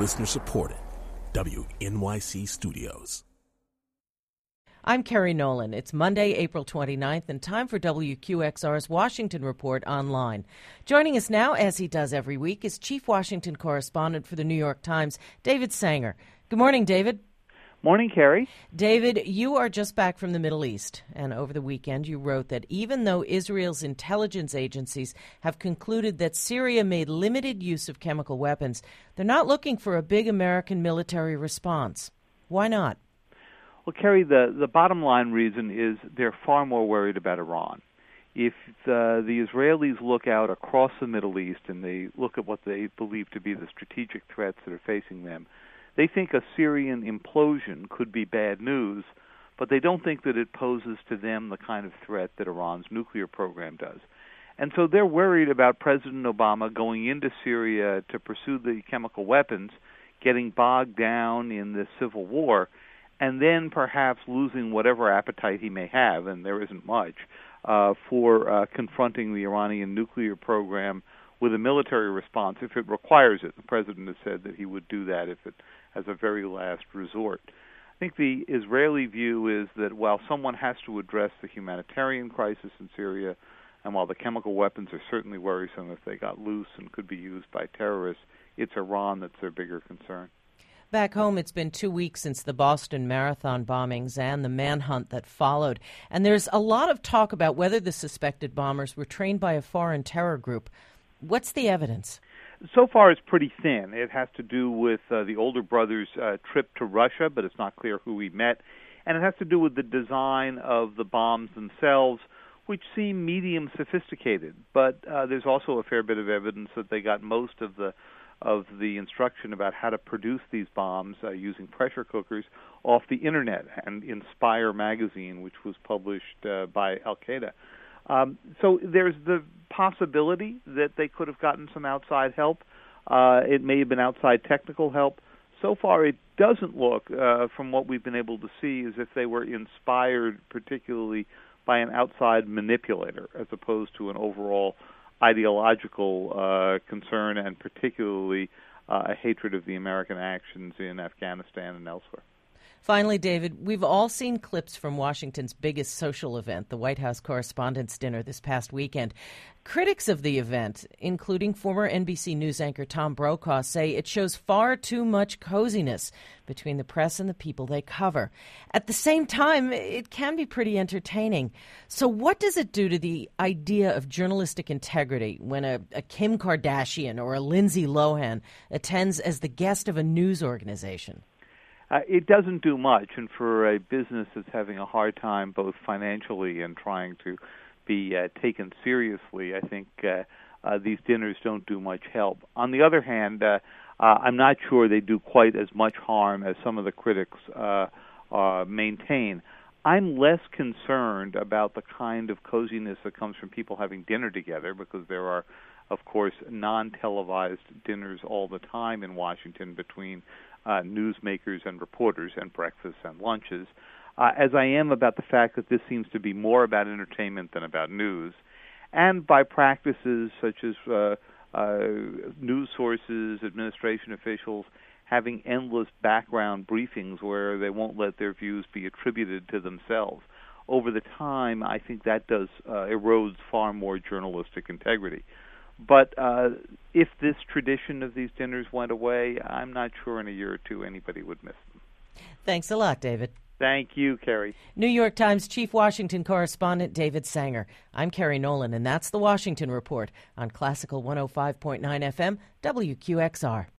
Listener supported. WNYC Studios. I'm Kerry Nolan. It's Monday, April 29th, and time for WQXR's Washington Report online. Joining us now, as he does every week, is Chief Washington Correspondent for the New York Times, David Sanger. Good morning, David. Morning, Kerry. David, you are just back from the Middle East, and over the weekend you wrote that even though Israel's intelligence agencies have concluded that Syria made limited use of chemical weapons, they're not looking for a big American military response. Why not? Well, Kerry, the, the bottom line reason is they're far more worried about Iran. If the, the Israelis look out across the Middle East and they look at what they believe to be the strategic threats that are facing them, they think a Syrian implosion could be bad news, but they don't think that it poses to them the kind of threat that Iran's nuclear program does. And so they're worried about President Obama going into Syria to pursue the chemical weapons, getting bogged down in the civil war, and then perhaps losing whatever appetite he may have, and there isn't much, uh, for uh, confronting the Iranian nuclear program with a military response if it requires it. The president has said that he would do that if it as a very last resort. I think the Israeli view is that while someone has to address the humanitarian crisis in Syria, and while the chemical weapons are certainly worrisome if they got loose and could be used by terrorists, it's Iran that's their bigger concern. Back home, it's been two weeks since the Boston Marathon bombings and the manhunt that followed. And there's a lot of talk about whether the suspected bombers were trained by a foreign terror group. What's the evidence? So far it's pretty thin. It has to do with uh, the older brother's uh, trip to Russia, but it's not clear who he met, and it has to do with the design of the bombs themselves, which seem medium sophisticated. But uh, there's also a fair bit of evidence that they got most of the of the instruction about how to produce these bombs uh, using pressure cookers off the internet and Inspire magazine, which was published uh, by Al Qaeda. Um, so there's the possibility that they could have gotten some outside help. Uh, it may have been outside technical help. So far, it doesn't look, uh, from what we've been able to see, as if they were inspired particularly by an outside manipulator as opposed to an overall ideological uh, concern and particularly uh, a hatred of the American actions in Afghanistan and elsewhere. Finally, David, we've all seen clips from Washington's biggest social event, the White House Correspondents' Dinner this past weekend. Critics of the event, including former NBC News anchor Tom Brokaw, say it shows far too much coziness between the press and the people they cover. At the same time, it can be pretty entertaining. So, what does it do to the idea of journalistic integrity when a, a Kim Kardashian or a Lindsay Lohan attends as the guest of a news organization? Uh, it doesn't do much, and for a business that's having a hard time both financially and trying to be uh, taken seriously, I think uh, uh, these dinners don't do much help. On the other hand, uh, uh, I'm not sure they do quite as much harm as some of the critics uh, uh, maintain. I'm less concerned about the kind of coziness that comes from people having dinner together because there are, of course, non televised dinners all the time in Washington between uh, newsmakers and reporters and breakfasts and lunches, uh, as I am about the fact that this seems to be more about entertainment than about news, and by practices such as uh, uh, news sources, administration officials having endless background briefings where they won't let their views be attributed to themselves. Over the time, I think that does uh, erodes far more journalistic integrity. But uh, if this tradition of these dinners went away, I'm not sure in a year or two anybody would miss them. Thanks a lot, David. Thank you, Kerry. New York Times Chief Washington Correspondent David Sanger. I'm Kerry Nolan, and that's the Washington Report on Classical 105.9 FM, WQXR.